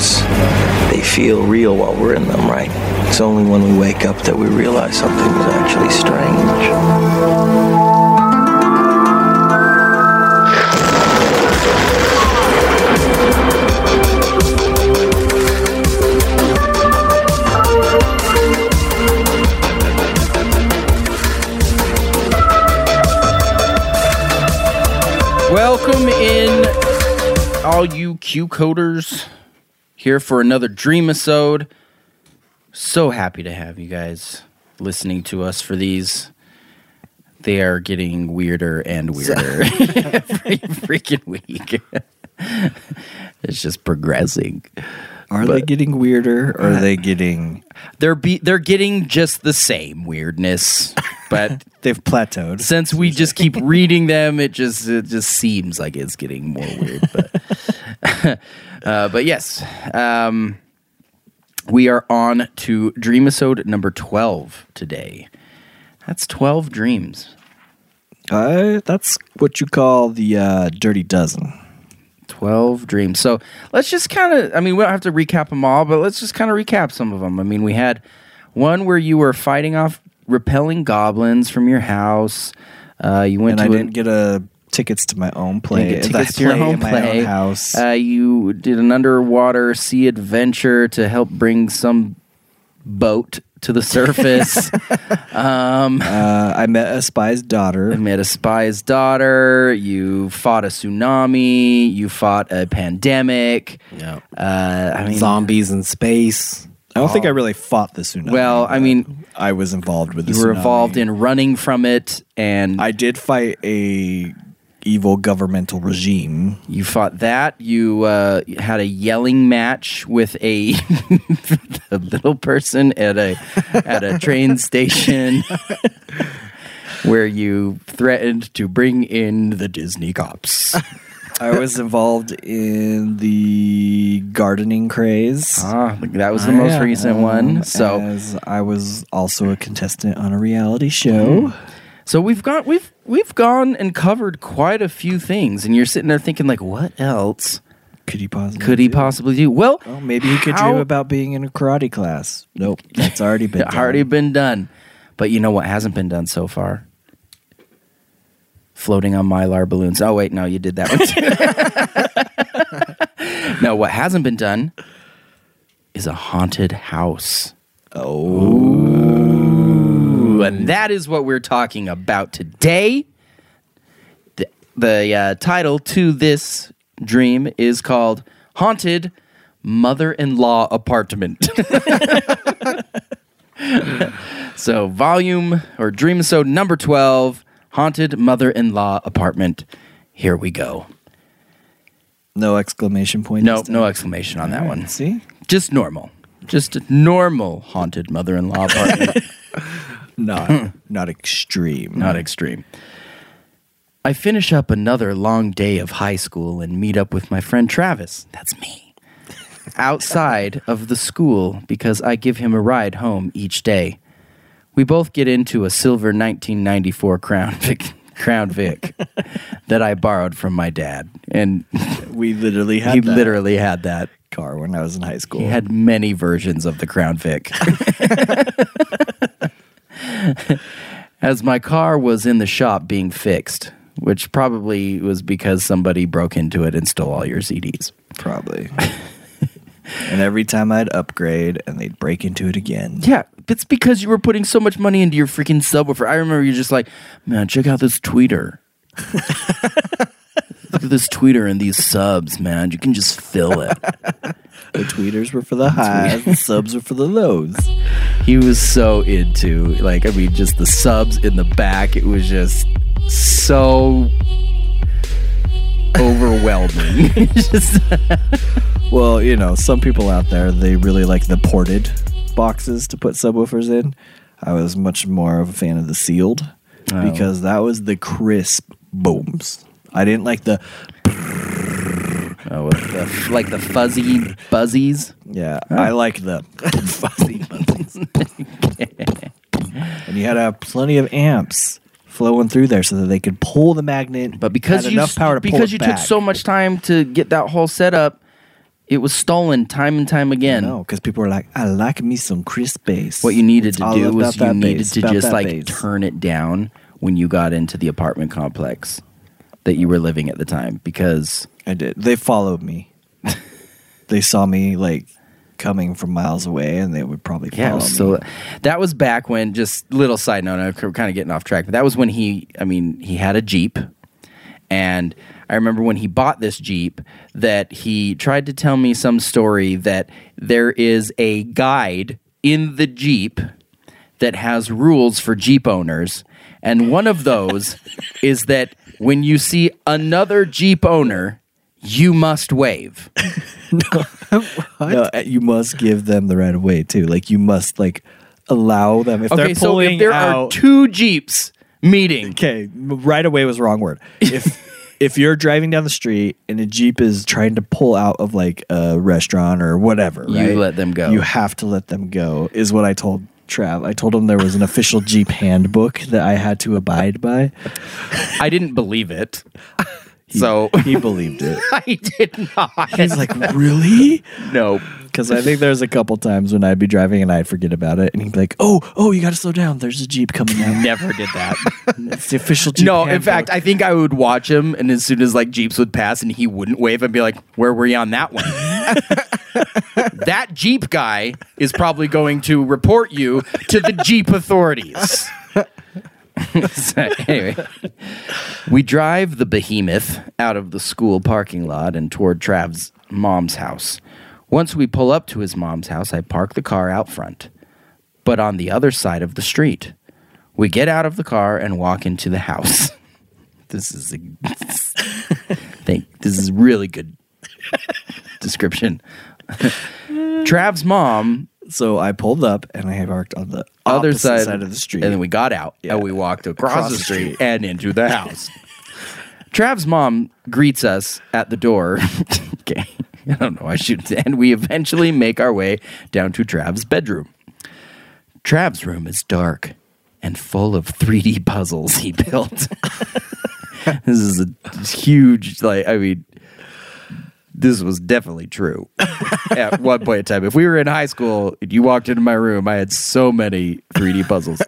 dreams, they feel real while we're in them, right? It's only when we wake up that we realize something is actually strange. Welcome in, all you Q coders, here for another Dream episode. So happy to have you guys listening to us for these. They are getting weirder and weirder every freaking week. it's just progressing. Are they getting weirder or are they getting They're be they're getting just the same weirdness, but they've plateaued? since we just keep reading them, it just it just seems like it's getting more weird. But uh, but yes, um, we are on to Dream episode number twelve today. That's twelve dreams. Uh, that's what you call the uh, dirty dozen. 12 dreams. So let's just kind of, I mean, we don't have to recap them all, but let's just kind of recap some of them. I mean, we had one where you were fighting off repelling goblins from your house. Uh, you went And to I a- didn't get a tickets to my own play. You get the tickets to your play home play. own house. Uh, you did an underwater sea adventure to help bring some boat to the surface. Uh, I met a spy's daughter. You met a spy's daughter. You fought a tsunami. You fought a pandemic. Yeah. Uh, I mean, Zombies in space. I don't think I really fought the tsunami. Well, I mean, I was involved with the you were tsunami. involved in running from it, and I did fight a evil governmental regime. You fought that. You uh, had a yelling match with a, a little person at a at a train station, where you threatened to bring in the Disney cops. I was involved in the gardening craze. Ah, that was the most yeah. recent one. So, as I was also a contestant on a reality show. so we've got we've we've gone and covered quite a few things, and you're sitting there thinking like, what else Could he possibly? could he do? possibly do? Well, Oh, maybe he could How- dream about being in a karate class. Nope, that's already been done. already been done. But you know what hasn't been done so far? Floating on mylar balloons. Oh wait, no, you did that one too. no, what hasn't been done is a haunted house. Oh, and that is what we're talking about today. The, the uh, title to this dream is called "Haunted Mother-in-Law Apartment." So, volume or dream episode number 12 Haunted Mother in Law Apartment. Here we go. No exclamation point. No, no exclamation on that one. See, Just normal. Just a normal haunted mother in law apartment, not not extreme. not extreme. I finish up another long day of high school and meet up with my friend Travis. That's me. Outside of the school because I give him a ride home each day. We both get into a silver 1994 Crown Vic, Crown Vic that I borrowed from my dad, and we literally had he that literally had that. car when I was in high school. He had many versions of the Crown Vic. As my car was in the shop being fixed, which probably was because somebody broke into it and stole all your CDs. probably. and every time I'd upgrade, and they'd break into it again. Yeah, it's because you were putting so much money into your freaking subwoofer. I remember you just like, man, check out this tweeter. Look at this tweeter and these subs, man. You can just fill it. The tweeters were for the highs, the subs were for the lows. he was so into like I mean just the subs in the back. It was just so overwhelming. just, Well, you know, some people out there they really like the ported boxes to put subwoofers in. I was much more of a fan of the sealed Oh. because that was the crisp booms. I didn't like the oh, the, like the fuzzy buzzies. yeah. I like the fuzzy buzzies. and you had to have plenty of amps flowing through there so that they could pull the magnet. But because had you enough power to pull because it you back. took so much time to get that whole setup, it was stolen time and time again. No, because people were like, I like me some crisp bass. What you needed It's to all do about was you that needed bass, to about just that like bass. turn it down when you got into the apartment complex that you were living at the time because I did. They followed me. they saw me like coming from miles away, and they would probably follow yeah, me. so that was back when just little side note, I'm kind of getting off track, but that was when he I mean, he had a Jeep and I remember when he bought this Jeep that he tried to tell me some story that there is a guide in the Jeep that has rules for Jeep owners. And one of those is that when you see another Jeep owner, you must wave. No, uh, you must give them the right of way too. Like you must like allow them if Okay, they're so pulling if there are two Jeeps meeting, okay, right away was the wrong word. If if you're driving down the street and a jeep is trying to pull out of like a restaurant or whatever, You right? let them go. You have to let them go. Is what I told Trav. I told him there was an official Jeep handbook that I had to abide by. I didn't believe it. So He believed it. I did not. He's like, really? no. Because I think there's a couple times when I'd be driving and I'd forget about it, and he'd be like, "Oh, oh, you got to slow down. There's a jeep coming now. Never did that. it's the official jeep." no, in handbook." fact, I think I would watch him, and as soon as like Jeeps would pass and he wouldn't wave, I'd be like, "Where were you on that one?" that Jeep guy is probably going to report you to the Jeep authorities. So, anyway, we drive the behemoth out of the school parking lot and toward Trav's mom's house. Once we pull up to his mom's house, I park the car out front, but on the other side of the street. We get out of the car and walk into the house. This is a think this is really good description. Trav's mom so I pulled up and I parked on the other opposite side, of the street. and then we got out Yeah. and we walked across, Across the, the street, street. and into the house. Trav's mom greets us at the door. okay, I don't know. I should, and we eventually make our way down to Trav's bedroom. Trav's room is dark and full of 3D puzzles he built. this is a huge, like, I mean, this was definitely true at one point in time. If we were in high school and you walked into my room, I had so many 3D puzzles.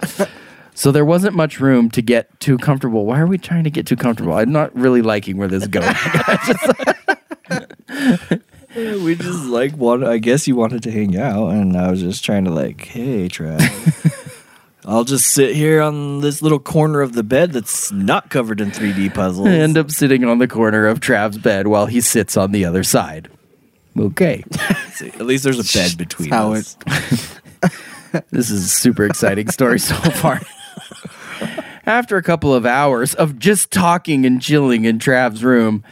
So there wasn't much room to get too comfortable. Why are we trying to get too comfortable? I'm not really liking where this is going. We just like wanted. I guess you wanted to hang out, and I was just trying to like, hey, Trav. I'll just sit here on this little corner of the bed that's not covered in 3D puzzles. I end up sitting on the corner of Trav's bed while he sits on the other side. Okay. At least there's a bed between how us. This is a super exciting story so far. After a couple of hours of just talking and chilling in Trav's room,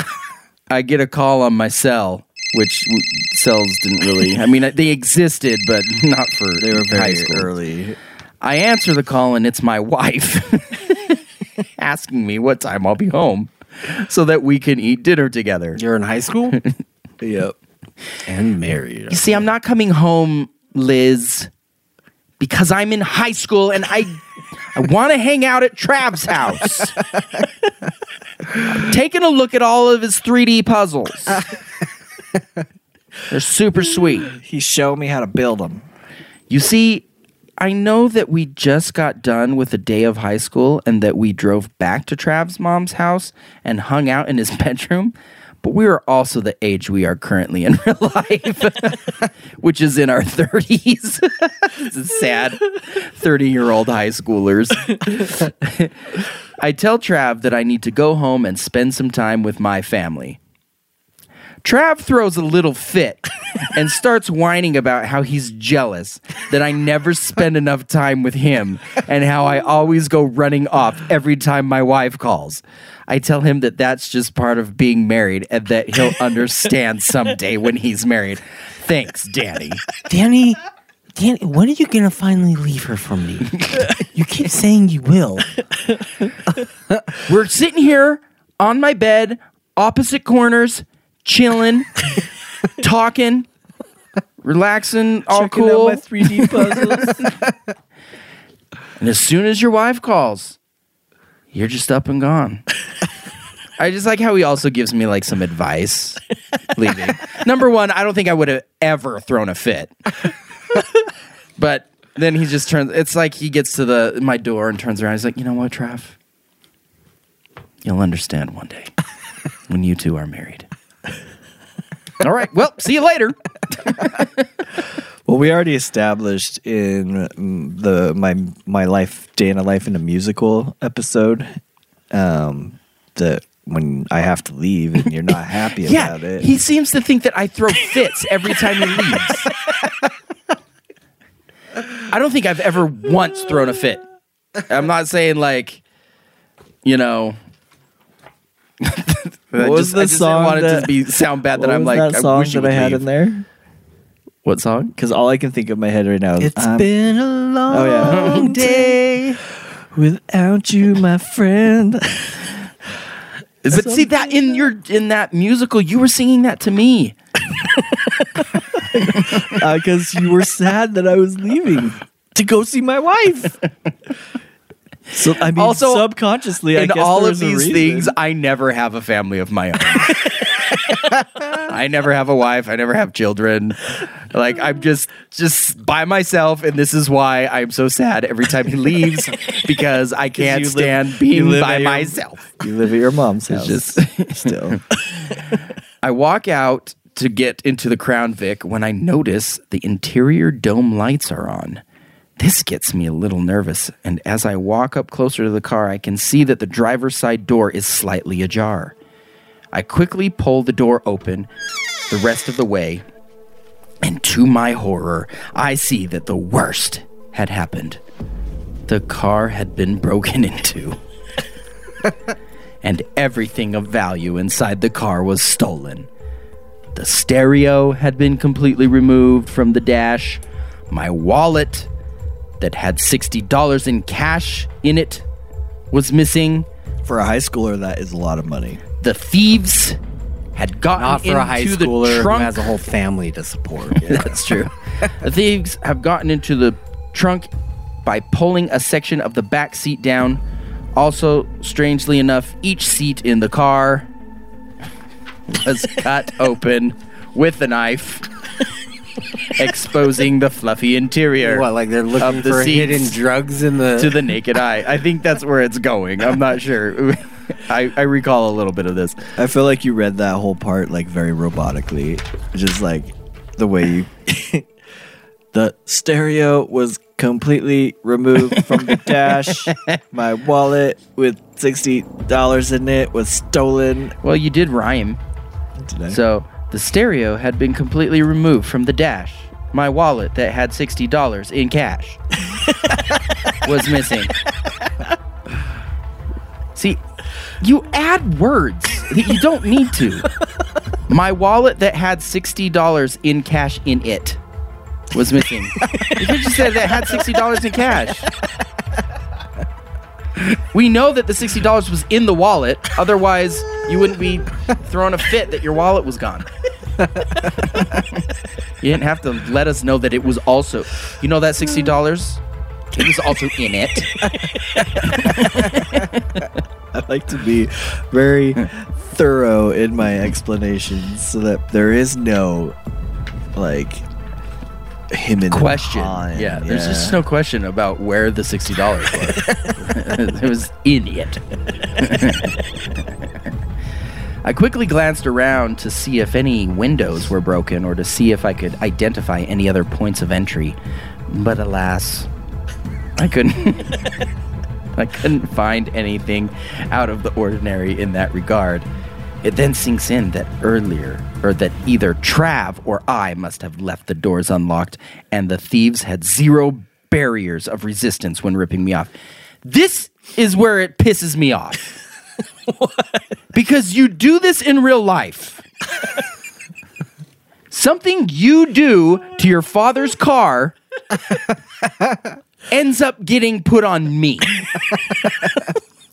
I get a call on my cell, which w- cells didn't really. I mean, they existed, but not for They were high very school. early. I answer the call, and it's my wife asking me what time I'll be home so that we can eat dinner together. You're in high school Yep. and married. You see, I'm not coming home, Liz, because I'm in high school and I I want to hang out at Trav's house. Taking a look at all of his 3D puzzles. They're super sweet. He showed me how to build them. You see, I know that we just got done with a day of high school and that we drove back to Trav's mom's house and hung out in his bedroom, but we are also the age we are currently in real life, which is in our 30s. this is sad. 30 year old high schoolers. I tell Trav that I need to go home and spend some time with my family. Trav throws a little fit and starts whining about how he's jealous that I never spend enough time with him and how I always go running off every time my wife calls. I tell him that that's just part of being married and that he'll understand someday when he's married. Thanks, Danny. Danny, Danny, when are you gonna finally leave her from me? you keep saying you will. We're sitting here on my bed, opposite corners, chilling, talking, relaxing, all Checking cool. out my 3D puzzles. And as soon as your wife calls, you're just up and gone. I just like how he also gives me like some advice leaving. Number one, I don't think I would have ever thrown a fit. but then he just turns it's like he gets to the my door and turns around. He's like, you know what, Trav? You'll understand one day when you two are married. All right. Well, see you later. Well, we already established in mm, the my my life day in a life in a musical episode um, that when I have to leave and you're not happy Yeah, about it, he seems to think that I throw fits every time he leaves. I don't think I've ever once thrown a fit. I'm not saying like, you know. I was just, the I just song didn't want it that- to be sound bad what that I'm like that song I wish you that I had leave. in there What song? because all I can think of in my head right now is It's I'm been a long Oh, yeah. day. without you, my friend. But see that in your in that musical, you were singing that to me. because Uh, you were sad that I was leaving to go see my wife. So I mean, Also, subconsciously, I in guess all of these things, I never have a family of my own. I never have a wife. I never have children. Like I'm just just by myself, and this is why I'm so sad every time he leaves because I can't live- stand being by your- myself. You live at your mom's house. just- still. I walk out to get into the Crown Vic when I notice the interior dome lights are on. This gets me a little nervous, and as I walk up closer to the car, I can see that the driver's side door is slightly ajar. I quickly pull the door open the rest of the way, and to my horror, I see that the worst had happened. The car had been broken into and everything of value inside the car was stolen. The stereo had been completely removed from the dash. My wallet, that had $60 in cash in it, was missing. For a high schooler, that is a lot of money. The thieves had gotten Not for a high into schooler the who has a whole family to support. That's true. the thieves have gotten into the trunk by pulling a section of the back seat down. Also, strangely enough, each seat in the car was cut open with a knife, exposing the fluffy interior what, like they're Of looking the for seats hidden drugs in the. to the naked eye. I think that's where it's going. I'm not sure. I, I recall a little bit of this. I feel like you read that whole part like very robotically, just like the way you. the stereo was completely removed from the dash. My wallet with sixty dollars in it was stolen. Well, you did rhyme. Did I? So the stereo had been completely removed from the dash. My wallet that had sixty dollars in cash was missing. See, you add words that you don't need to. My wallet that had sixty dollars in cash in it was missing. you could just say that had sixty dollars in cash. We know that the sixty dollars was in the wallet. Otherwise, you wouldn't be throwing a fit that your wallet was gone. you didn't have to let us know that it was also. You know that sixty dollars. It was also in it. I like to be very thorough in my explanations so that there is no like him in Question. Yeah, there's just no question about where the sixty dollars was. it was in it. I quickly glanced around to see if any windows were broken or to see if I could identify any other points of entry. But alas, I couldn't I couldn't find anything out of the ordinary in that regard. It then sinks in that earlier, or that either Trav or I must have left the doors unlocked, and the thieves had zero barriers of resistance when ripping me off. This is where it pisses me off. because you do this in real life. Something you do to your father's car ends up getting put on me.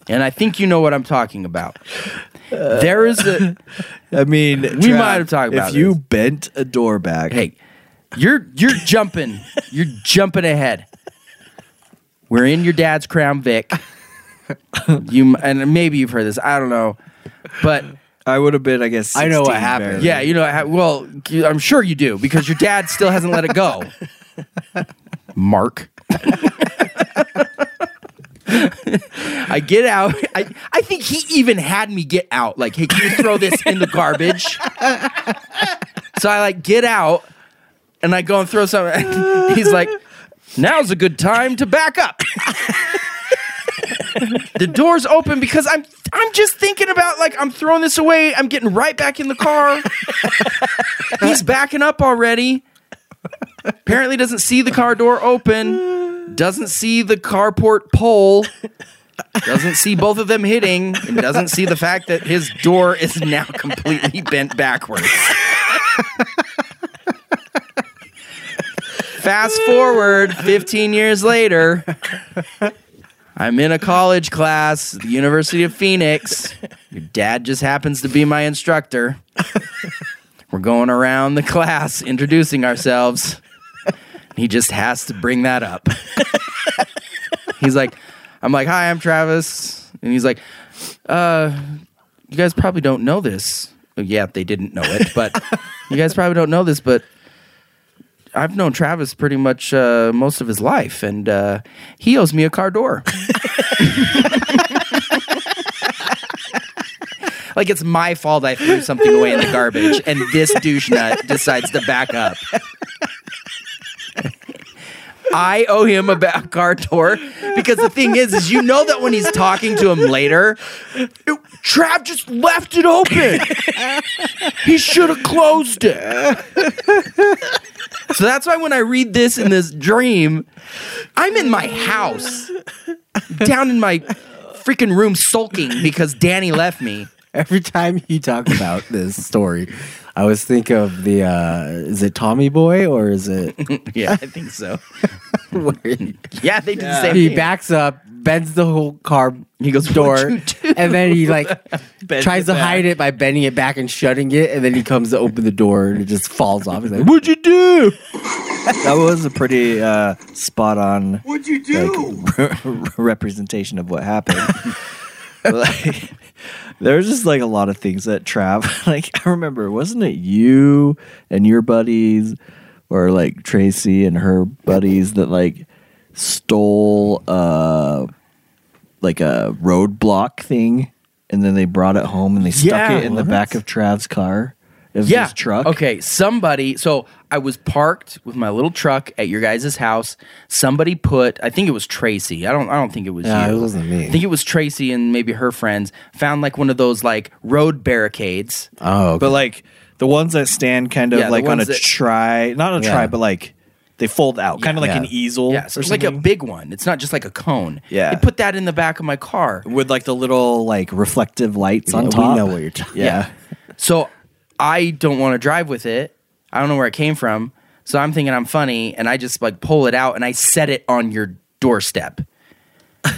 And I think you know what I'm talking about. There is a I mean, We might have talked about if you bent a door back. hey, you're you're jumping. You're jumping ahead. We're in your dad's Crown Vic. you and maybe you've heard this. I don't know, but I would have been, I guess. I know what happened. barely. yeah, you know. ha- Well, I'm sure you do because your dad still hasn't let it go. Mark. I get out. I, I think he even had me get out. Like, hey, can you throw this in the garbage? so I like get out and I go and throw something. And He's like, now's a good time to back up. the door's open because I'm I'm just thinking about like I'm throwing this away. I'm getting right back in the car. He's backing up already. Apparently doesn't see the car door open. Doesn't see the carport pole. Doesn't see both of them hitting and doesn't see the fact that his door is now completely bent backwards. Fast forward 15 years later, I'm in a college class the University of Phoenix. Your dad just happens to be my instructor. We're going around the class introducing ourselves. He just has to bring that up. he's like, I'm like, hi, I'm Travis. And he's like, uh, you guys probably don't know this. Oh, Yeah, they didn't know it, but you guys probably don't know this, but I've known Travis pretty much uh, most of his life, and uh, he owes me a car door. like it's my fault I threw something away in the garbage, and this douche nut decides to back up. I owe him a ba- car door because the thing is, is you know that when he's talking to him later, it- Trav just left it open. he should have closed it. So that's why when I read this in this dream, I'm in my house, down in my freaking room sulking because Danny left me. Every time you talk about this story, I always think of the uh is it Tommy Boy or is it Yeah, I think so. where Yeah, they did the same thing. he thing. backs up, bends the whole car He goes, door, "What'd you do?" and then he like Bends tries it to hide it by bending it back and shutting it, and then he comes to open the door and it just falls off. He's like, "What'd you do?" That was a pretty uh, spot on. What'd you do? Like, representation of what happened. like, there was just like a lot of things that Trav. Like I remember, wasn't it you and your buddies, or like Tracy and her buddies that like stole uh like a roadblock thing, and then they brought it home and they stuck Yeah, it in the back of Trav's car. Of yeah. his truck. Okay, somebody. So I was parked with my little truck at your guys' house. Somebody put. I think it was Tracy. I don't. I don't think it was Yeah, you. it wasn't me. I think it was Tracy and maybe her friends found like one of those like road barricades. Oh, okay. But like the ones that stand kind of Yeah, the like on a ones that- try, not a Yeah. try, but like they fold out, kind of like Yeah. an easel. Yeah, so or it's like a something. big one. It's not just like a cone. Yeah. They put that in the back of my car. with like the little like reflective lights Yeah, on we top. know what you're talking. Yeah. So I don't want to drive with it. I don't know where it came from. So I'm thinking I'm funny and I just like pull it out and I set it on your doorstep.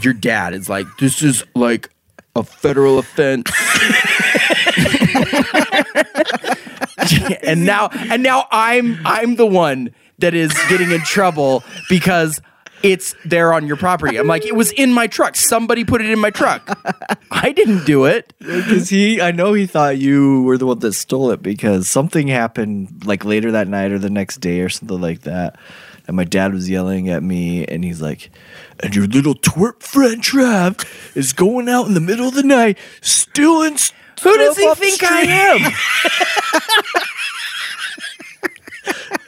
your dad is like, this is like a federal offense. and now and now I'm I'm the one that is getting in trouble because it's there on your property. I'm like, it was in my truck. Somebody put it in my truck. I didn't do it. Because he, I know he thought you were the one that stole it because something happened like later that night or the next day or something like that. And my dad was yelling at me, and he's like, "And your little twerp friend Trav is going out in the middle of the night stealing." Who does he think I am?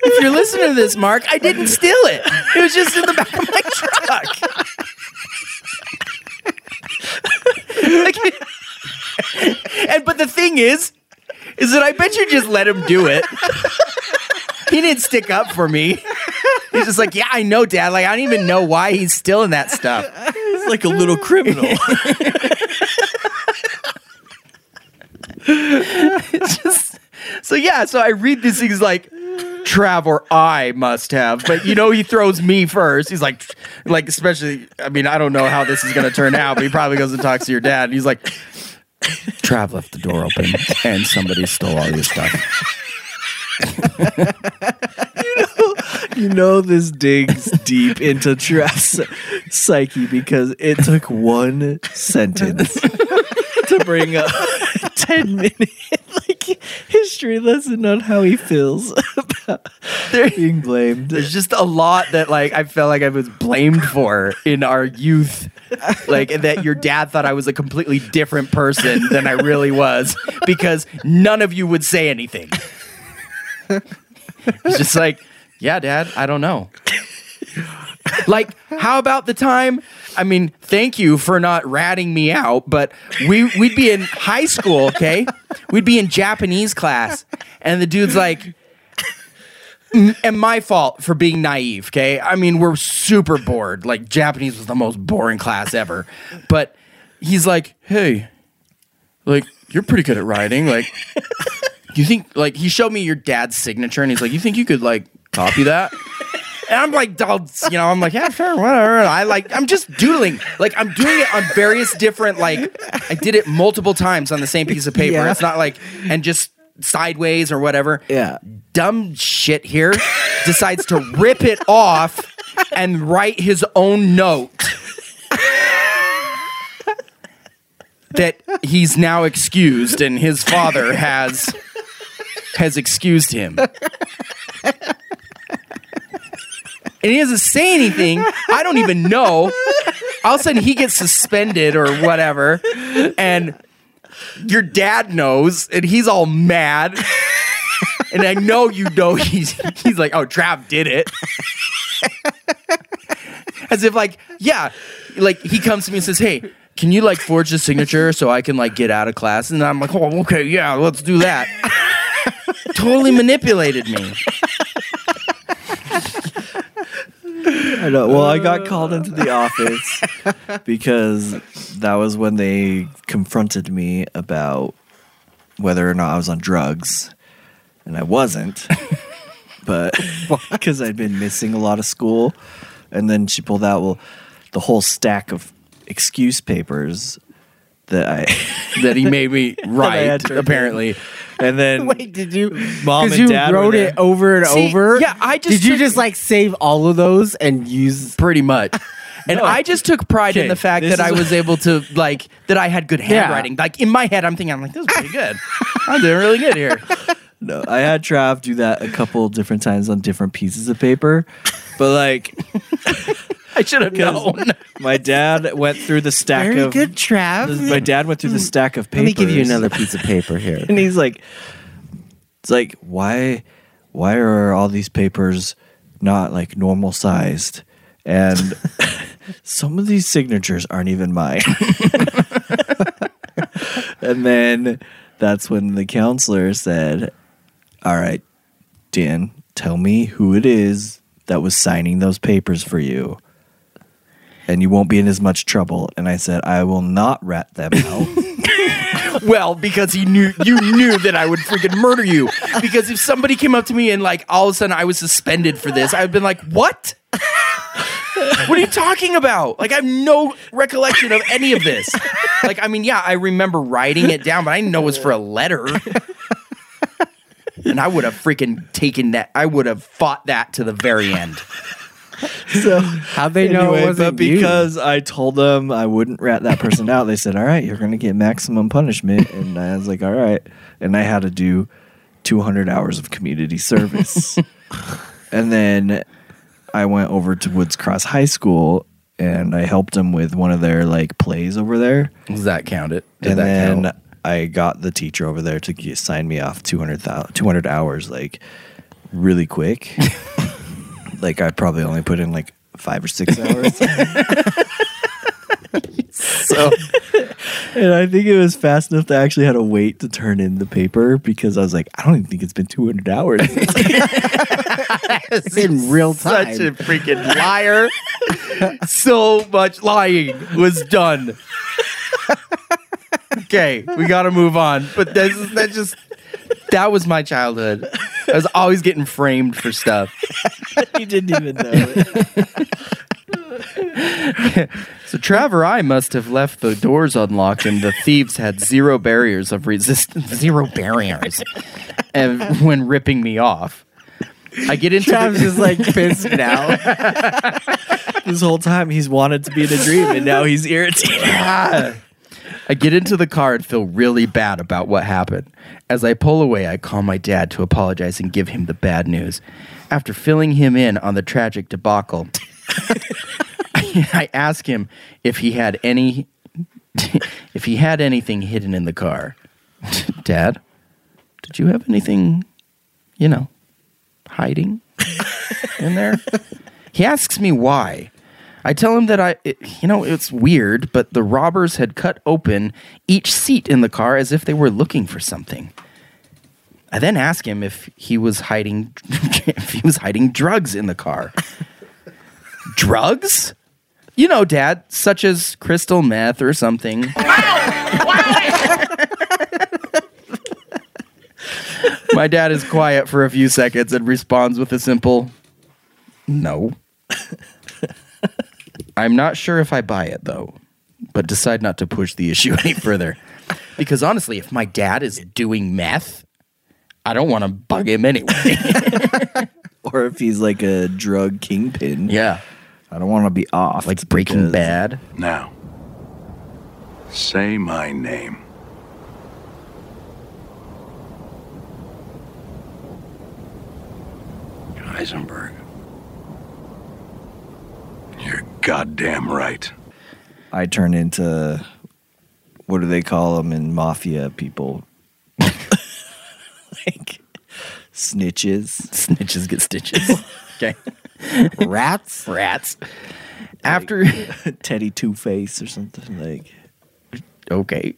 if you're listening to this, Mark, I didn't steal it. It was just in the back of my truck. Like- and but the thing is, is that I bet you just let him do it. He didn't stick up for me. He's just like, yeah, I know, Dad. Like, I don't even know why he's stealing that stuff. He's like a little criminal. just so yeah so i read these things like trav or i must have. But you know he throws me first. He's like like especially i mean i don't know how this is going to turn out but he probably goes and talks to your dad and he's like trav left the door open and somebody stole all your stuff. You know you know this digs deep into Trav's psyche because it took one sentence to bring up 10 minute like history lesson on how he feels about being blamed. There's just a lot that like I felt like I was blamed for in our youth. Like that your dad thought I was a completely different person than I really was because none of you would say anything. It's just like, yeah, dad, I don't know. Like, how about the time? I mean, thank you for not ratting me out, but we we'd be in high school, okay? We'd be in Japanese class, and the dude's like, and my fault for being naive, okay? I mean, we're super bored. Like Japanese was the most boring class ever. But he's like, "Hey, like you're pretty good at writing. Like you think like he showed me your dad's signature and he's like, "You think you could like copy that?" And I'm like, "I'll- you know, I'm like, yeah, sure, whatever. And I like, I'm just doodling. Like, I'm doing it on various different, like, I did it multiple times on the same piece of paper. Yeah. It's not like, and just sideways or whatever Yeah. dumb shit here decides to rip it off and write his own note that he's now excused and his father has has excused him. And he doesn't say anything. I don't even know. All of a sudden he gets suspended or whatever. And your dad knows and he's all mad. And I know you know he's he's like, oh, Trav did it. As if like, yeah, like he comes to me and says, Hey, can you like forge the signature so I can like get out of class? And I'm like, Oh, okay, yeah, let's do that. totally manipulated me. I know. Well, I got called into the uh. office because that was when they confronted me about whether or not I was on drugs, and I wasn't. but because I'd been missing a lot of school, and then she pulled out well the whole stack of excuse papers that I That he made me write, apparently. And then Wait, did you? Mom 'cause and you dad wrote it over and See, over. yeah, I just did you took- just like save all of those and use? Pretty much. And I just took pride in the fact that I was able to like that I had good handwriting. Like in my head, I'm thinking, I'm like, this is pretty good. I'm doing really good here. No, I had Trav do that a couple different times on different pieces of paper, but like I should have known. my dad went through the stack of Very of good, Trav. my dad went through the hmm. stack of papers. Let me give you another piece of paper here. and he's like, it's like why, why are all these papers not like normal sized? And some of these signatures aren't even mine. and then that's when the counselor said, "All right, Dan, tell me who it is that was signing those papers for you." And you won't be in as much trouble. And I said, I will not rat them out. Well, because he knew you knew that I would freaking murder you. Because if somebody came up to me and like all of a sudden I was suspended for this, I'd been like, "What? what are you talking about? Like I have no recollection of any of this. Like I mean, yeah, I remember writing it down, but I didn't know it was for a letter." And I would have freaking taken that. I would have fought that to the very end. so How'd they know it wasn't but you? because I told them I wouldn't rat that person out, they said, "All right, you're going to get maximum punishment." And I was like, "All right," and I had to do 200 hours of community service, and then I went over to Woods Cross High School and I helped them with one of their like plays over there, Does that count it? Did and that then count? I got the teacher over there to get, sign me off 200, 200 hours like really quick. like I probably only put in like five or six hours. so, and I think it was fast enough that I actually had to wait to turn in the paper because I was like, I don't even think it's been 200 hours. It's in real time. Such a freaking liar. so much lying was done. okay, we got to move on. But that's that just that was my childhood. I was always getting framed for stuff. you didn't even know it. So Trav or, I must have left the doors unlocked, and the thieves had zero barriers of resistance. Zero barriers, and when ripping me off. I get into Travis the, is like pissed now. this whole time he's wanted to be in a dream, and now he's irritated. I get into the car and feel really bad about what happened. As I pull away, I call my dad to apologize and give him the bad news. After filling him in on the tragic debacle, I ask him if he had any if he had anything hidden in the car. Dad, did you have anything, you know, hiding in there? He asks me why. I tell him that I, it, you know, it's weird, but the robbers had cut open each seat in the car as if they were looking for something. I then ask him if he was hiding, if he was hiding drugs in the car. drugs? You know, Dad, such as crystal meth or something. Wow! My dad is quiet for a few seconds and responds with a simple, no. I'm not sure if I buy it though, but decide not to push the issue any further. Because honestly, if my dad is doing meth, I don't want to bug him anyway. or if he's like a drug kingpin. yeah. I don't want to be off. Like Breaking because- Bad. Now, say my name. Heisenberg. You're goddamn right. I turn into what do they call them in mafia people? like snitches. Snitches get stitches. okay. Rats? Rats. After. Teddy Two Face or something like. Okay.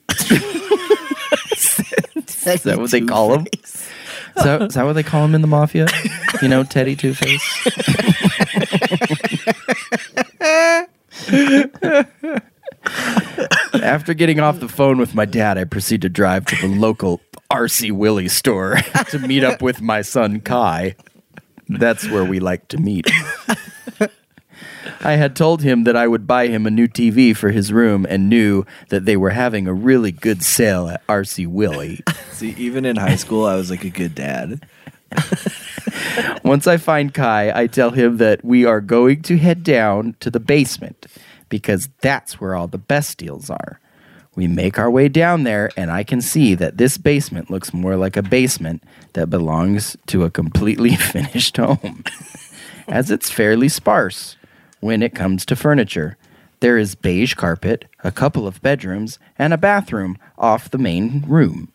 Is that what they call him? Is that, is that what they call him in the mafia? You know, Teddy Two Face? After getting off the phone with my dad, I proceed to drive to the local RC Willey store to meet up with my son Kai. That's where we like to meet. I had told him that I would buy him a new TV for his room and knew that they were having a really good sale at RC Willey. See, even in high school, I was like a good dad. Once I find Kai, I tell him that we are going to head down to the basement because that's where all the best deals are. We make our way down there, and I can see that this basement looks more like a basement that belongs to a completely finished home, as it's fairly sparse when it comes to furniture. There is beige carpet, a couple of bedrooms, and a bathroom off the main room.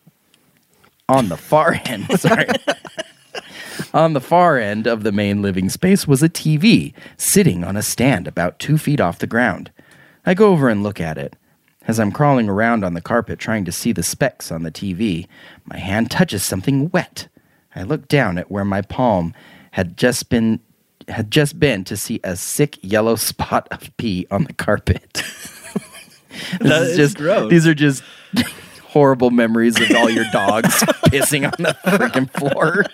On the far end, sorry. On the far end of the main living space was a TV sitting on a stand about two feet off the ground. I go over and look at it. As I'm crawling around on the carpet trying to see the specs on the TV, my hand touches something wet. I look down at where my palm had just been had just been to see a sick yellow spot of pee on the carpet. this That is just gross. These are just horrible memories of all your dogs pissing on the freaking floor.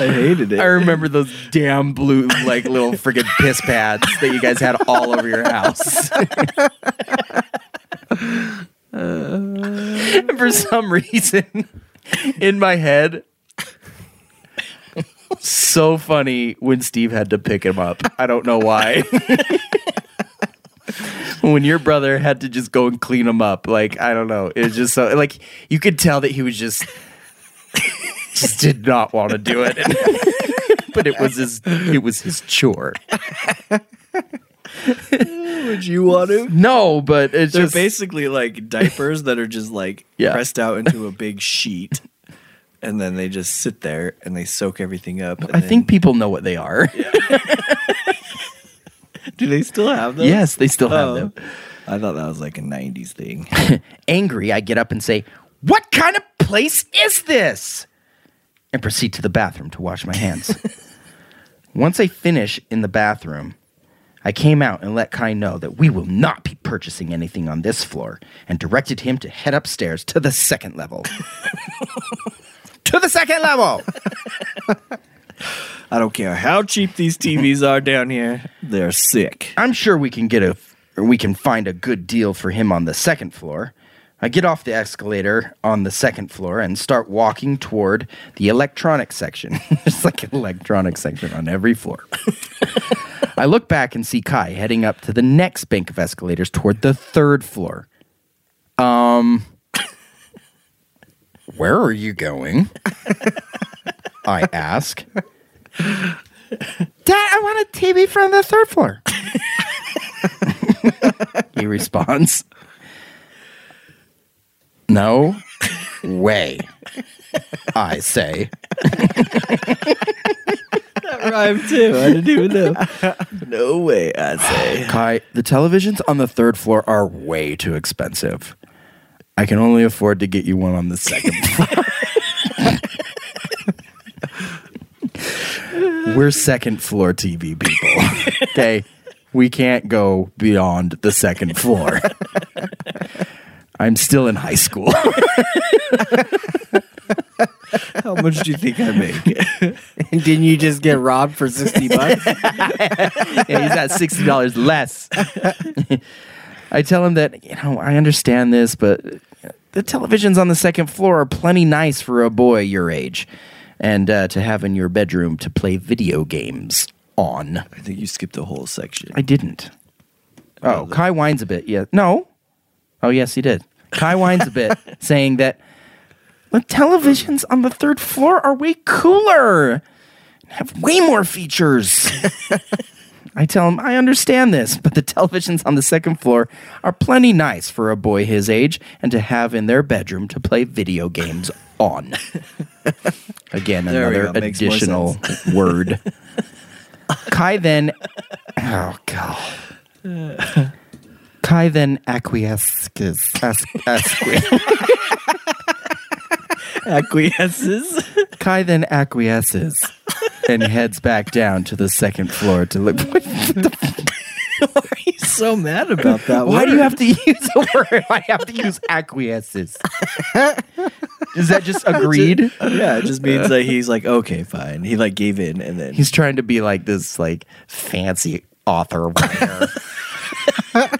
I hated it. I remember those damn blue, like little freaking piss pads that you guys had all over your house. And for some reason, in my head, so funny when Steve had to pick him up. I don't know why. when your brother had to just go and clean him up, like I don't know, it was just so like you could tell that he was just just did not want to do it. but it was his it was his chore. Would you want to? No, but it's They're just basically like diapers that are just like Yeah. pressed out into a big sheet, and then they just sit there and they soak everything up. and I then- think people know what they are. do they still have them? Yes, they still have Oh. them. I thought that was like a '90s thing. Angry, I get up and say, "What kind of place is this?" and proceed to the bathroom to wash my hands. Once I finish in the bathroom, I came out and let Kai know that we will not be purchasing anything on this floor and directed him to head upstairs to the second level. To the second level! I don't care how cheap these TVs are down here; they're sick. I'm sure we can get a or we can find a good deal for him on the second floor. I get off the escalator on the second floor and start walking toward the electronics section. There's like an electronics section on every floor. I look back and see Kai heading up to the next bank of escalators toward the third floor. Um, where are you going? I ask. Dad, I want a TV from the third floor. he responds, No way. I say. Rhyme too. I didn't even know. no way, I'd say. Kai, the televisions on the third floor are way too expensive. I can only afford to get you one on the second floor. We're second floor TV people. Okay. We can't go beyond the second floor. I'm still in high school. How much do you think I make? And didn't you just get robbed for 60 bucks? yeah, he's at sixty dollars less. I tell him that you know I understand this, but the televisions on the second floor are plenty nice for a boy your age, and uh, to have in your bedroom to play video games on. I think you skipped the whole section. I didn't. Oh, Kai whines a bit. Yeah, no. Oh, yes, he did. Kai whines a bit, saying that the televisions on the third floor are way cooler, and have way more features. I tell him I understand this, but the televisions on the second floor are plenty nice for a boy his age and to have in their bedroom to play video games on. Again, There we another go. Makes more additional word. Kai then, oh god. Kai then acquiesces. As, asqui- Acquiesces. Kai then acquiesces and heads back down to the second floor to look. He's so mad about that. Why do you have to use a word? I have to use acquiesces. Is that just agreed? Yeah, it just means that he's like, okay, fine. He like gave in, and then He's trying to be like this, like fancy author.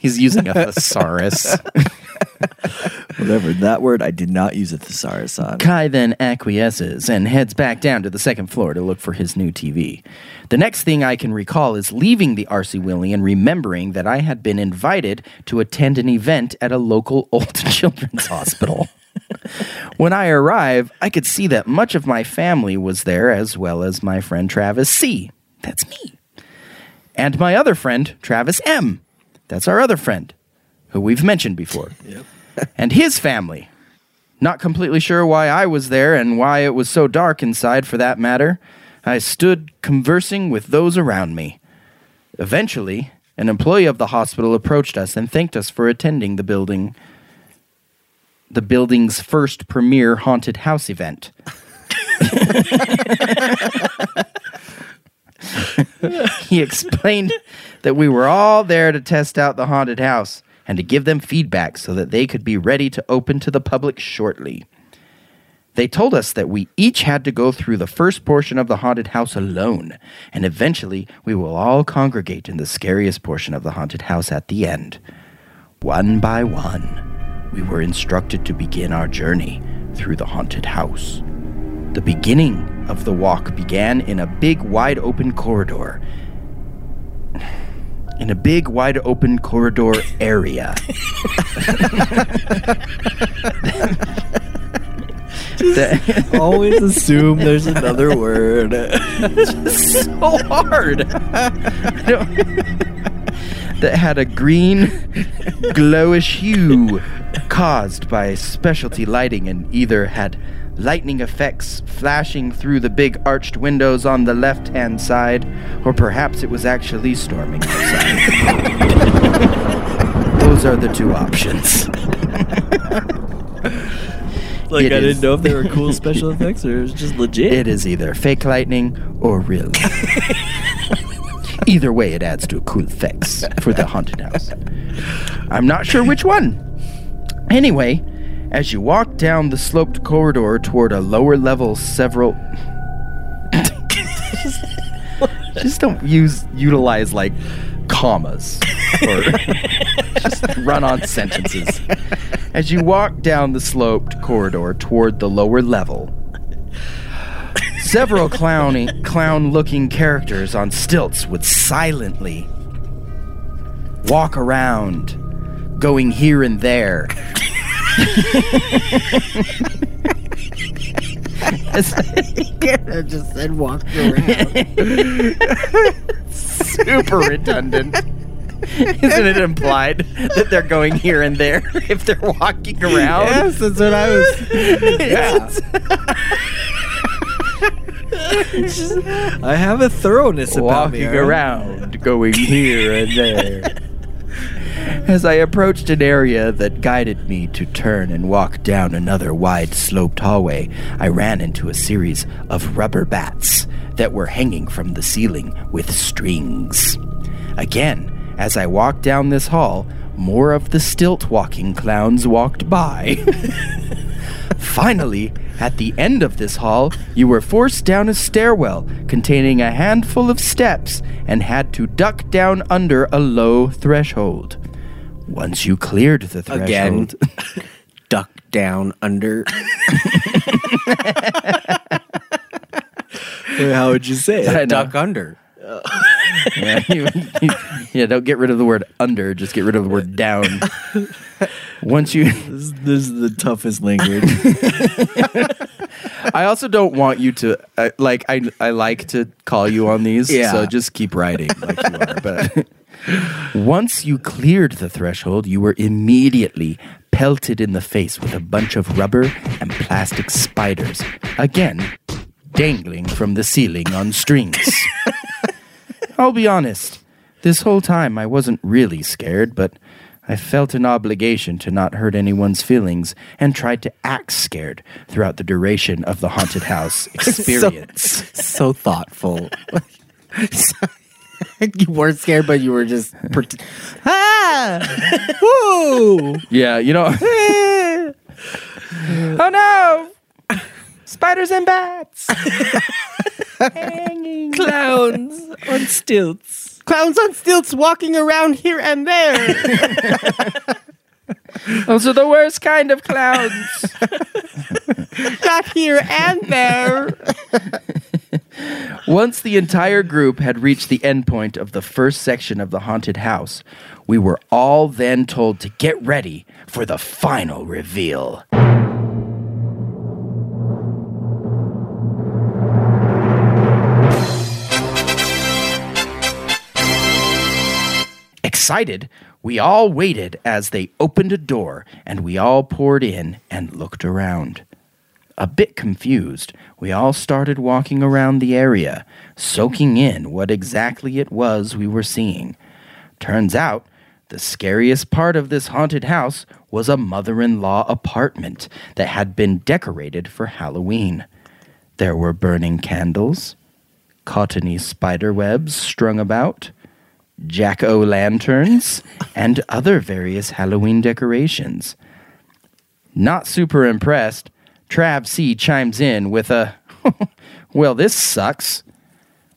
He's using a thesaurus. Whatever that word. I did not use a thesaurus on. Kai then acquiesces and heads back down to the second floor to look for his new TV. The next thing I can recall is leaving the RC Willey and remembering that I had been invited to attend an event at a local old children's hospital. when I arrive, I could see that much of my family was there, as well as my friend Travis C. That's me. And my other friend, Travis M. That's our other friend, who we've mentioned before. and his family. Not completely sure why I was there and why it was so dark inside for that matter. I stood conversing with those around me. Eventually, an employee of the hospital approached us and thanked us for attending the building the building's first premier haunted house event. he explained that we were all there to test out the haunted house and to give them feedback so that they could be ready to open to the public shortly. They told us that we each had to go through the first portion of the haunted house alone, and eventually we will all congregate in the scariest portion of the haunted house at the end. One by one, we were instructed to begin our journey through the haunted house. The beginning of the walk began in a big, wide open corridor. In a big, wide open corridor area. that, Always assume there's another word. it's so hard. That had a green, glowish hue caused by specialty lighting and either had lightning effects flashing through the big arched windows on the left hand side, or perhaps it was actually storming outside. Those are the two options. Like It I is. didn't know if they were cool special effects or it was just legit. It is either fake lightning or real. either way, it adds to a cool effects for the haunted house. I'm not sure which one. Anyway, as you walk down the sloped corridor toward a lower level, several. just don't use utilize like commas or just run on sentences. As you walk down the sloped corridor toward the lower level, several clowny, clown-looking characters on stilts would silently walk around, going here and there. I just said walk around. super redundant. Isn't it implied that they're going here and there if they're walking around? yes, that's what I was. Yeah. I have a thoroughness about me. walking right? around, going here and there. As I approached an area that guided me to turn and walk down another wide sloped hallway, I ran into a series of rubber bats that were hanging from the ceiling with strings. Again, as I walked down this hall, more of the stilt walking clowns walked by. Finally, at the end of this hall, you were forced down a stairwell containing a handful of steps and had to duck down under a low threshold. Once you cleared the Again. threshold, Duck down under. How would you say it? Duck under. yeah, you- you- yeah, don't get rid of the word under, just get rid of the word down. Once you, This, this is the toughest language. I also don't want you to uh, like. I I like to call you on these, Yeah. so just keep writing like you are. But once you cleared the threshold, you were immediately pelted in the face with a bunch of rubber and plastic spiders, again dangling from the ceiling on strings. I'll be honest. This whole time I wasn't really scared, but I felt an obligation to not hurt anyone's feelings and tried to act scared throughout the duration of the haunted house experience. So thoughtful. you weren't scared, but you were just. Pret- ah! Woo! yeah, you know. oh no! Spiders and bats! Hanging. Clowns on stilts. Clowns on stilts walking around here and there. Those are the worst kind of clowns. Not here and there. Once the entire group had reached the endpoint of the first section of the haunted house, we were all then told to get ready for the final reveal. Excited, we all waited as they opened a door and we all poured in and looked around. A bit confused, we all started walking around the area, soaking in what exactly it was we were seeing. Turns out, the scariest part of this haunted house was a mother in law apartment that had been decorated for Halloween. There were burning candles, cottony spider webs strung about, jack o' lanterns, and other various Halloween decorations. Not super impressed, Trav C chimes in with a, Well, this sucks.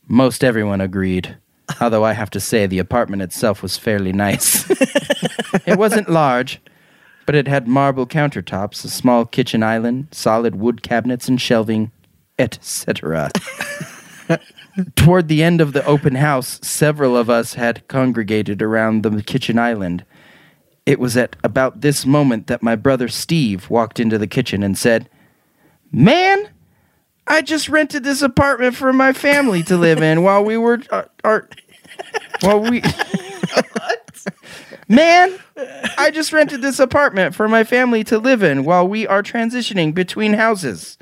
Most everyone agreed, although I have to say the apartment itself was fairly nice. it wasn't large, but it had marble countertops, a small kitchen island, solid wood cabinets and shelving, etc. Toward the end of the open house, several of us had congregated around the kitchen island. It was at about this moment that my brother Steve walked into the kitchen and said, Man, I just rented this apartment for my family to live in while we were uh, our, while we Man, I just rented this apartment for my family to live in while we are transitioning between houses.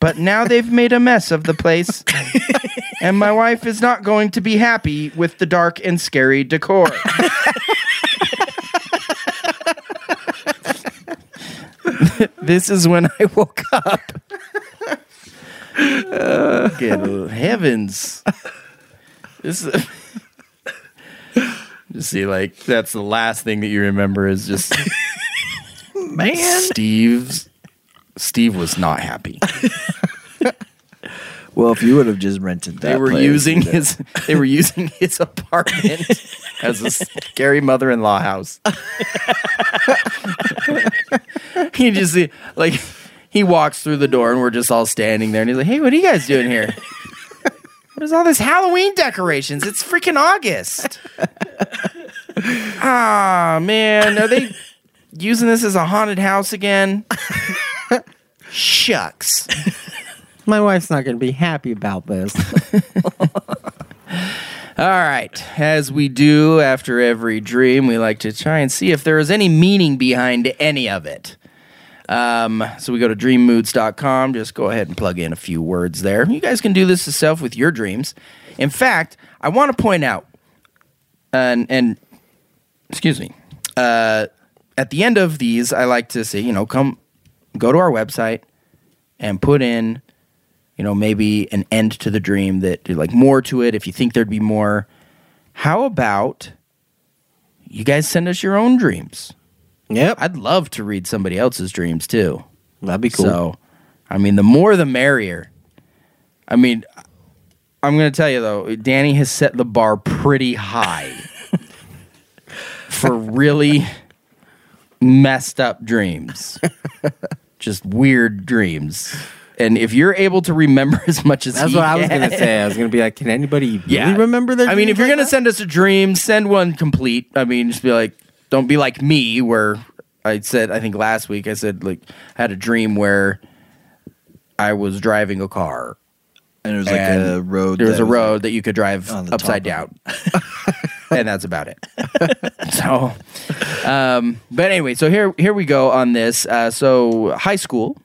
But now they've made a mess of the place, and my wife is not going to be happy with the dark and scary decor. this is when I woke up. Good heavens. This is. Just see, like, that's the last thing that you remember is just Man. Steve's. Steve was not happy. Well, if you would have just rented that, They were place, using then- his. They were using his apartment has a scary mother-in-law house. he just see like he walks through the door and we're just all standing there and he's like, "Hey, what are you guys doing here? What is all this Halloween decorations? It's freaking August." Ah, man, are they using this as a haunted house again? Shucks. My wife's not going to be happy about this. All right. As we do after every dream, we like to try and see if there is any meaning behind any of it. Um, so we go to dreammoods.com. Just go ahead and plug in a few words there. You guys can do this yourself with your dreams. In fact, I want to point out, and, and excuse me, uh, at the end of these, I like to say, you know, come go to our website and put in you know, maybe an end to the dream that like more to it if you think there'd be more. How about you guys send us your own dreams? yep. I'd love to read somebody else's dreams too. That'd be cool. So, I mean, the more the merrier. I mean, I'm going to tell you though, Danny has set the bar pretty high for really messed up dreams. Just weird dreams. And if you're able to remember as much as That's he what I was going to say. I was going to be like, can anybody really remember their I mean, if dreams you're like gonna that? send us a dream, send one complete. I mean, just be like, don't be like me, where I said, I think last week I said like I had a dream where I was driving a car. And there's like a road. There was a road that you could drive upside down, and that's about it. so, um, but anyway, so here here we go on this. Uh, so high school.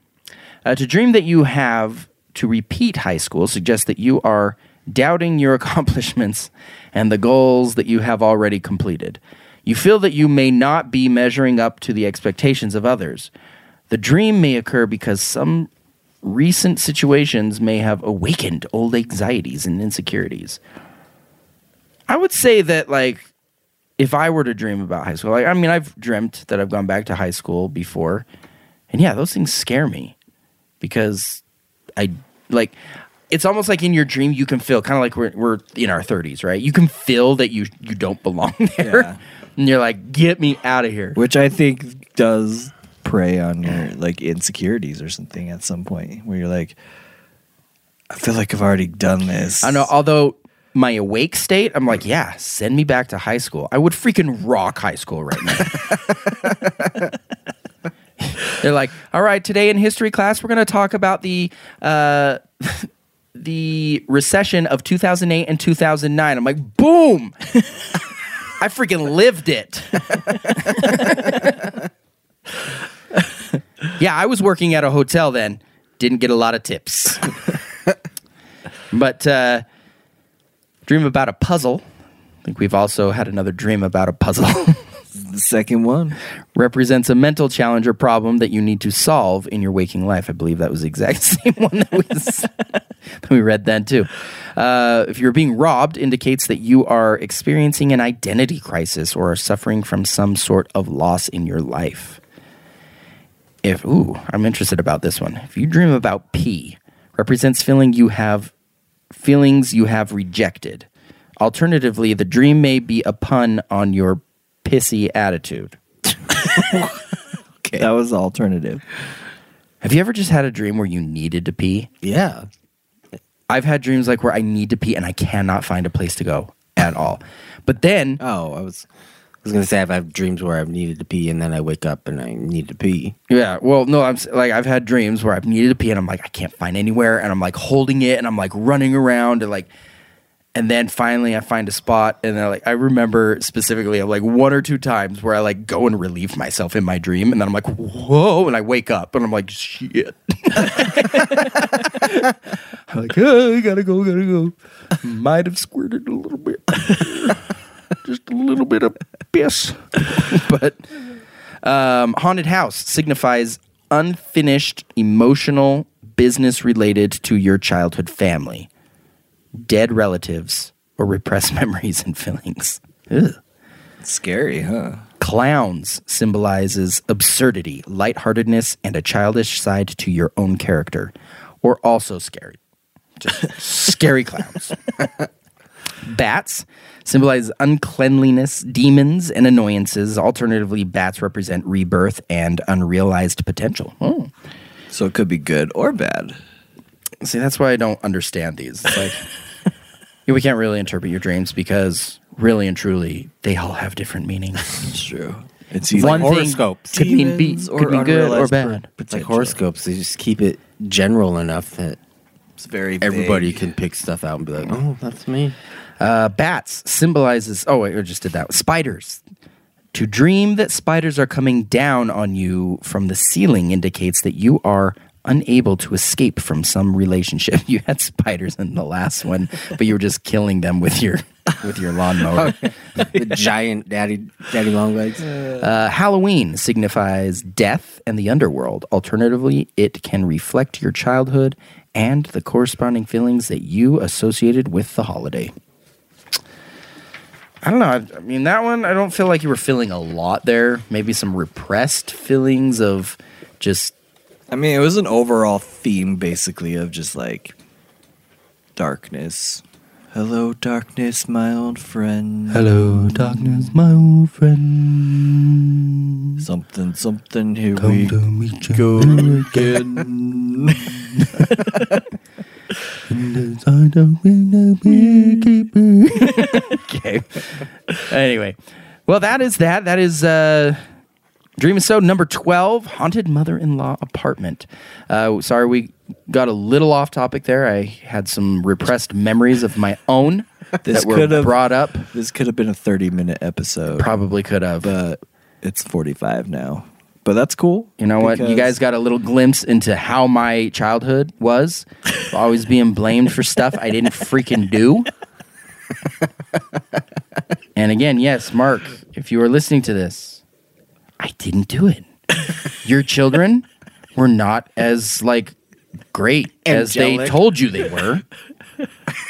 Uh, to dream that you have to repeat high school suggests that you are doubting your accomplishments and the goals that you have already completed. You feel that you may not be measuring up to the expectations of others. The dream may occur because some recent situations may have awakened old anxieties and insecurities. I would say that, like, if I were to dream about high school, like, I mean, I've dreamt that I've gone back to high school before. And yeah, those things scare me because I like it's almost like in your dream you can feel kind of like we're, we're in our 30s, right? You can feel that you you don't belong there. Yeah. And you're like, get me out of here. which I think does prey on your like insecurities or something at some point where you're like, I feel like I've already done this. I know, although my awake state, I'm like, yeah, send me back to high school. I would freaking rock high school right now. They're like, all right, today in history class, we're going to talk about the uh, the recession of 2008 and 2009. I'm like, boom! I freaking lived it. yeah, I was working at a hotel then. Didn't get a lot of tips. but uh, dream about a puzzle. I think we've also had another dream about a puzzle. The second one. represents a mental challenge or problem that you need to solve in your waking life. I believe that was the exact same one that, that we read then too. Uh, if you're being robbed, indicates that you are experiencing an identity crisis or are suffering from some sort of loss in your life. If ooh, I'm interested about this one. If you dream about pee, represents feeling you have feelings you have rejected. Alternatively, the dream may be a pun on your pissy attitude. Okay. That was the alternative. Have you ever just had a dream where you needed to pee? yeah. I've had dreams like where I need to pee and I cannot find a place to go at all. But then, Oh, I was. I was gonna say I've had dreams where I've needed to pee and then I wake up and I need to pee. yeah, well, no, I'm s- like I've had dreams where I've needed to pee and I'm like I can't find anywhere and I'm like holding it and I'm like running around and like and then finally I find a spot and then like I remember specifically like one or two times where I like go and relieve myself in my dream and then I'm like whoa and I wake up and I'm like shit. I'm like, oh, gotta go, gotta go. Might have squirted a little bit. Just a little bit of piss. but um, haunted house signifies unfinished emotional business related to your childhood family, dead relatives, or repressed memories and feelings. Ugh. Scary, huh? Clowns symbolizes absurdity, lightheartedness, and a childish side to your own character, or also scary. Just scary clowns. Bats symbolize uncleanliness, demons, and annoyances. Alternatively, bats represent rebirth and unrealized potential. Oh. So it could be good or bad. See, that's why I don't understand these. It's like yeah, we can't really interpret your dreams because really and truly, they all have different meanings. It's true. It's either One thing horoscopes. could mean be, demons could be good or bad. per- It's like horoscopes. They just keep it general enough that It's very everybody vague. can pick stuff out and be like, "Oh, that's me." Uh, bats symbolizes. Oh, wait, I just did that. Spiders. To dream that spiders are coming down on you from the ceiling indicates that you are unable to escape from some relationship. You had spiders in the last one, but you were just killing them with your with your lawnmower. the giant daddy, daddy long legs. Uh, Halloween signifies death and the underworld. Alternatively, it can reflect your childhood and the corresponding feelings that you associated with the holiday. I don't know. I, I mean, that one, I don't feel like you were feeling a lot there. Maybe some repressed feelings of just, I mean, it was an overall theme, basically, of just like darkness. Hello, darkness, my old friend. hello, darkness, my old friend. Something, something. Here Come we to meet you go again. okay. Anyway, well, that is that. That is uh, Dream so number 12 Haunted Mother in Law Apartment. Uh, sorry, we got a little off topic there. I had some repressed memories of my own This that were brought up. this could have been a thirty-minute episode, Probably could have. but it's forty-five now. But that's cool. You know what? You guys got a little glimpse into how my childhood was. Always being blamed for stuff I didn't freaking do. and again, yes, Mark, if you are listening to this, I didn't do it. Your children were not as like great as they told you they were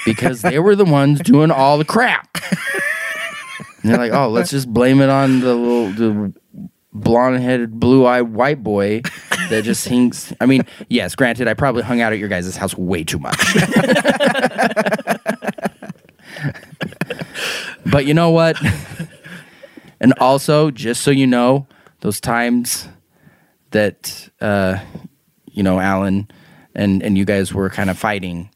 because they were the ones doing all the crap. And they're like, "Oh, let's just blame it on the little the blonde-headed, blue-eyed white boy that just thinks." I mean, yes, granted, I probably hung out at your guys' house way too much. but you know what? And also, just so you know, those times that uh, you know, Alan and and you guys were kind of fighting,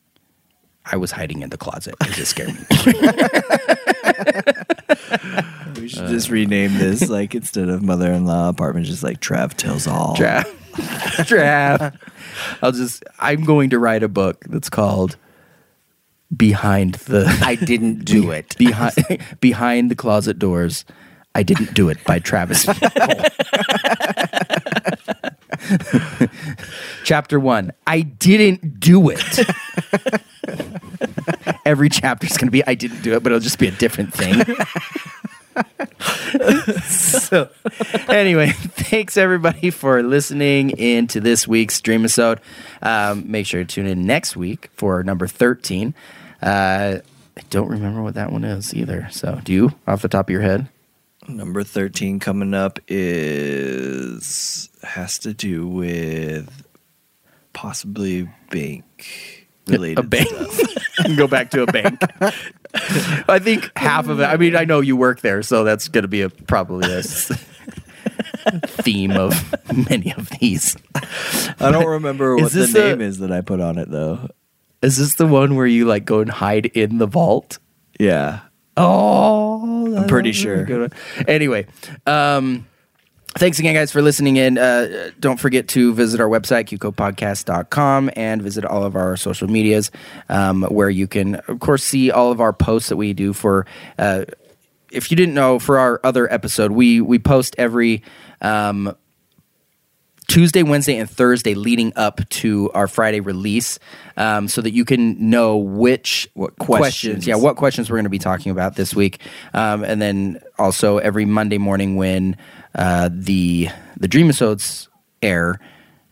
I was hiding in the closet because it scared me. We should just rename this like instead of mother-in-law apartment, just like Trav tells all. Trav, Trav. I'll just I'm going to write a book that's called Behind the I didn't do it. Behind Behind the Closet Doors. I didn't do it by Travis. Chapter 1. I didn't do it. Every chapter is going to be I didn't do it, but it'll just be a different thing. so anyway thanks everybody for listening into this week's dream episode um, make sure to tune in next week for number 13 uh, i don't remember what that one is either so do you off the top of your head Number thirteen coming up is has to do with possibly bank related a bank stuff. go back to a bank i think half of it i mean i know you work there so that's going to be a probably a theme of many of these I don't remember what the this a- name is that I put on it though. is this the one where you like go and hide in the vault Yeah. Oh, I'm pretty sure. good one. Anyway, um, thanks again, guys, for listening in. Uh, don't forget to visit our website, qcopodcast.com, and visit all of our social medias um, where you can, of course, see all of our posts that we do for. Uh, if you didn't know, for our other episode, we we post every um, Tuesday, Wednesday, and Thursday leading up to our Friday release, um, so that you can know which What questions, questions. yeah, what questions we're going to be talking about this week, um, and then also every Monday morning when uh, the the Dream Episodes air,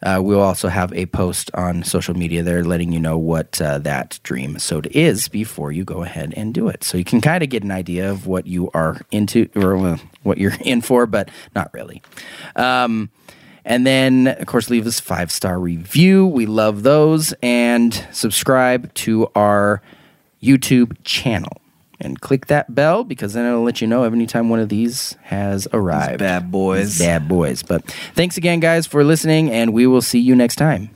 uh, we'll also have a post on social media there letting you know what uh, that Dream Episode is before you go ahead and do it, so you can kind of get an idea of what you are into or well, what you're in for, but not really. Um, and then, of course, leave us a five star review. We love those. And subscribe to our YouTube channel. and click that bell because then it'll let you know every time one of these has arrived. bad boys. These bad boys. But thanks again, guys, for listening, and we will see you next time.